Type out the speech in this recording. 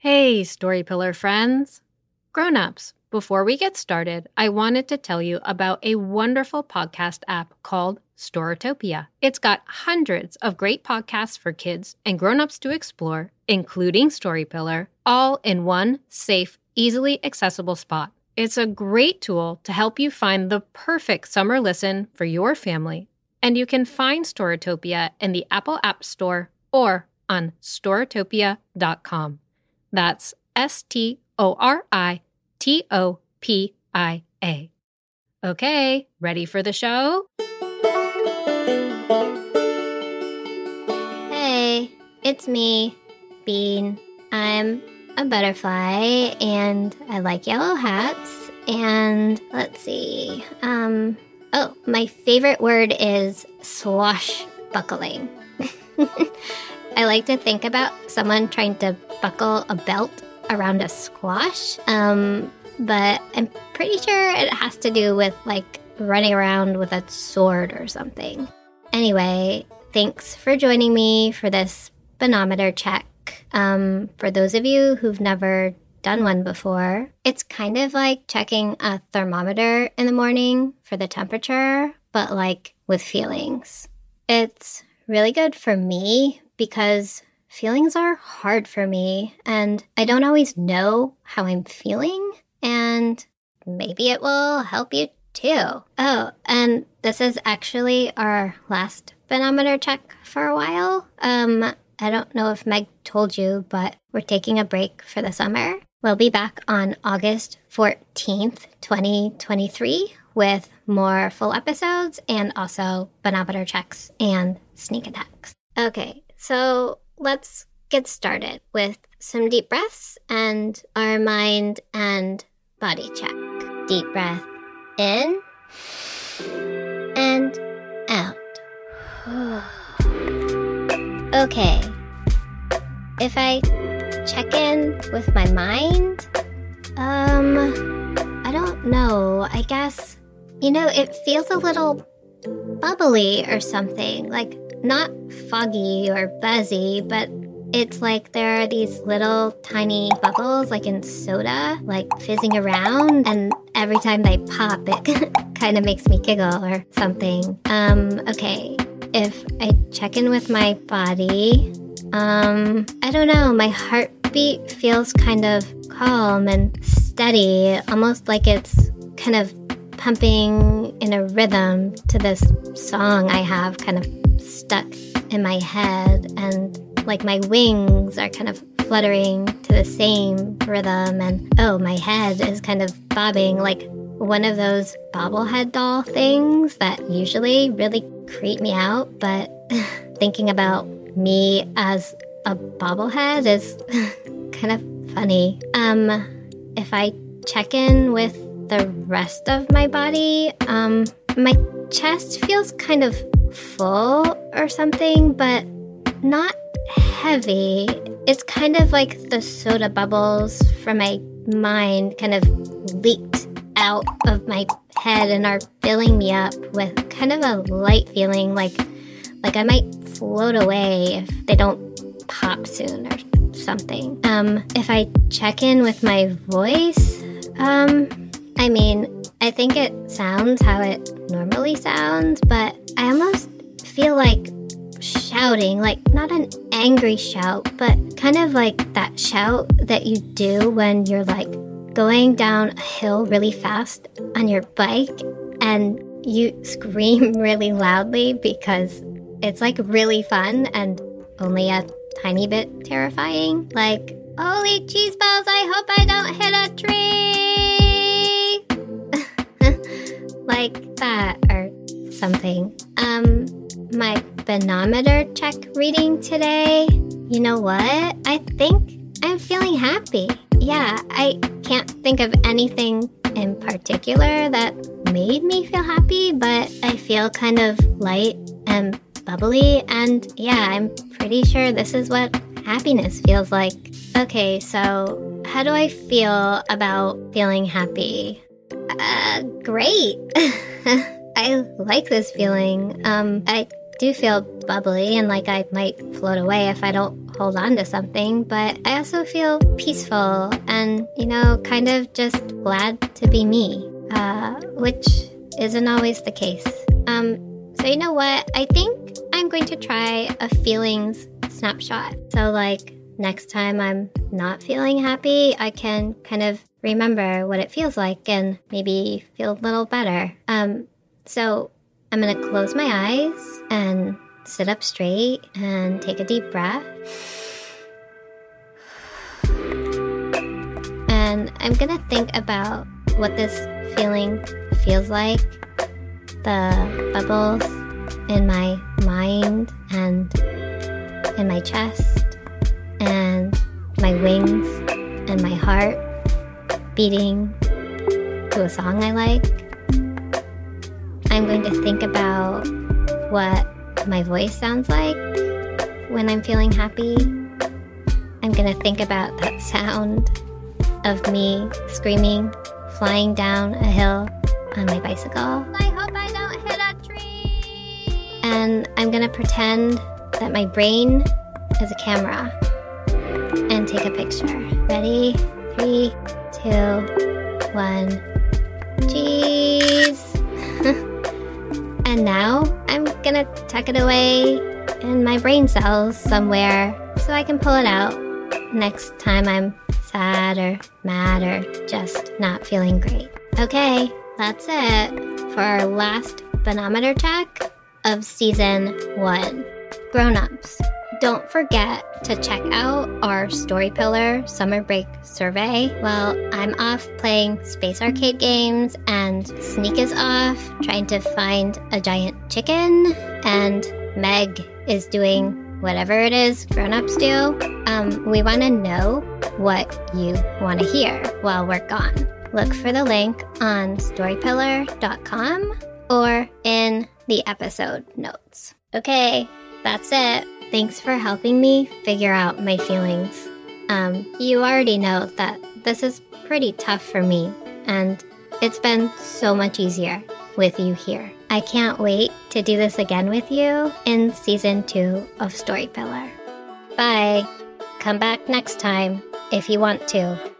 Hey, Story Pillar friends. Grown-ups, before we get started, I wanted to tell you about a wonderful podcast app called Storytopia. It's got hundreds of great podcasts for kids and grown-ups to explore, including Story Pillar, all in one safe, easily accessible spot. It's a great tool to help you find the perfect summer listen for your family. And you can find Storytopia in the Apple App Store or on storytopia.com. That's S T O R I T O P I A. Okay, ready for the show? Hey, it's me, Bean. I'm a butterfly and I like yellow hats. And let's see. Um, oh, my favorite word is swashbuckling. I like to think about someone trying to buckle a belt around a squash. Um, but I'm pretty sure it has to do with like running around with a sword or something. Anyway, thanks for joining me for this Bean-o-meter check. Um, for those of you who've never done one before, it's kind of like checking a thermometer in the morning for the temperature, but like with feelings. It's really good for me because feelings are hard for me and I don't always know how I'm feeling, and maybe it will help you too. Oh, and this is actually our last Bean-o-meter check for a while. Um, I don't know if Meg told you, but we're taking a break for the summer. We'll be back on August 14th, 2023, with more full episodes and also banometer checks and sneak attacks. Okay, so let's get started with some deep breaths and our mind and body check. Deep breath in and out. okay. If I check in with my mind, um, I don't know. I guess, you know, it feels a little bubbly or something. Like, not foggy or buzzy, but it's like there are these little tiny bubbles, like in soda, like fizzing around, and every time they pop, it kind of makes me giggle or something. Um, okay, if I check in with my body, um, I don't know, my heartbeat feels kind of calm and steady, almost like it's kind of pumping in a rhythm to this song I have kind of stuck in my head and like my wings are kind of fluttering to the same rhythm and oh my head is kind of bobbing like one of those bobblehead doll things that usually really creep me out but thinking about me as a bobblehead is kind of funny. Um if i check in with the rest of my body um my chest feels kind of full or something, but not heavy. It's kind of like the soda bubbles from my mind kind of leaked out of my head and are filling me up with kind of a light feeling like like I might float away if they don't pop soon or something. Um if I check in with my voice, um I mean, I think it sounds how it normally sounds, but I almost feel like shouting, like not an angry shout, but kind of like that shout that you do when you're like going down a hill really fast on your bike and you scream really loudly because it's like really fun and only a tiny bit terrifying. Like, holy cheese balls, I hope I don't hit a tree! Like that or something. Um, my Bean-o-meter check reading today. You know what? I think I'm feeling happy. Yeah, I can't think of anything in particular that made me feel happy, but I feel kind of light and bubbly. And yeah, I'm pretty sure this is what happiness feels like. Okay, so how do I feel about feeling happy? Uh, great. I like this feeling. Um, I do feel bubbly and like I might float away if I don't hold on to something, but I also feel peaceful and, you know, kind of just glad to be me, uh, which isn't always the case. Um, so, you know what? I think I'm going to try a feelings snapshot. So, like, next time I'm not feeling happy, I can kind of remember what it feels like and maybe feel a little better. Um, so I'm gonna close my eyes and sit up straight and take a deep breath. And I'm gonna think about what this feeling feels like the bubbles in my mind and in my chest my wings and my heart beating to a song I like. I'm going to think about what my voice sounds like when I'm feeling happy. I'm going to think about that sound of me screaming, flying down a hill on my bicycle. I hope I don't hit a tree. And I'm going to pretend that my brain is a camera take a picture. Ready? Three, two, one. Cheese. and now I'm gonna tuck it away in my brain cells somewhere so I can pull it out next time I'm sad or mad or just not feeling great. Okay, that's it for our last Bean-o-meter check of season one. Grown ups. Don't forget to check out our Story Pillar summer break survey. Well, I'm off playing space arcade games, and Sneak is off trying to find a giant chicken, and Meg is doing whatever it is grown-ups do. Um, we want to know what you want to hear while we're gone. Look for the link on storypillar.com or in the episode notes. Okay, that's it. Thanks for helping me figure out my feelings. Um, you already know that this is pretty tough for me, and it's been so much easier with you here. I can't wait to do this again with you in season two of Story Pillar. Bye. Come back next time if you want to.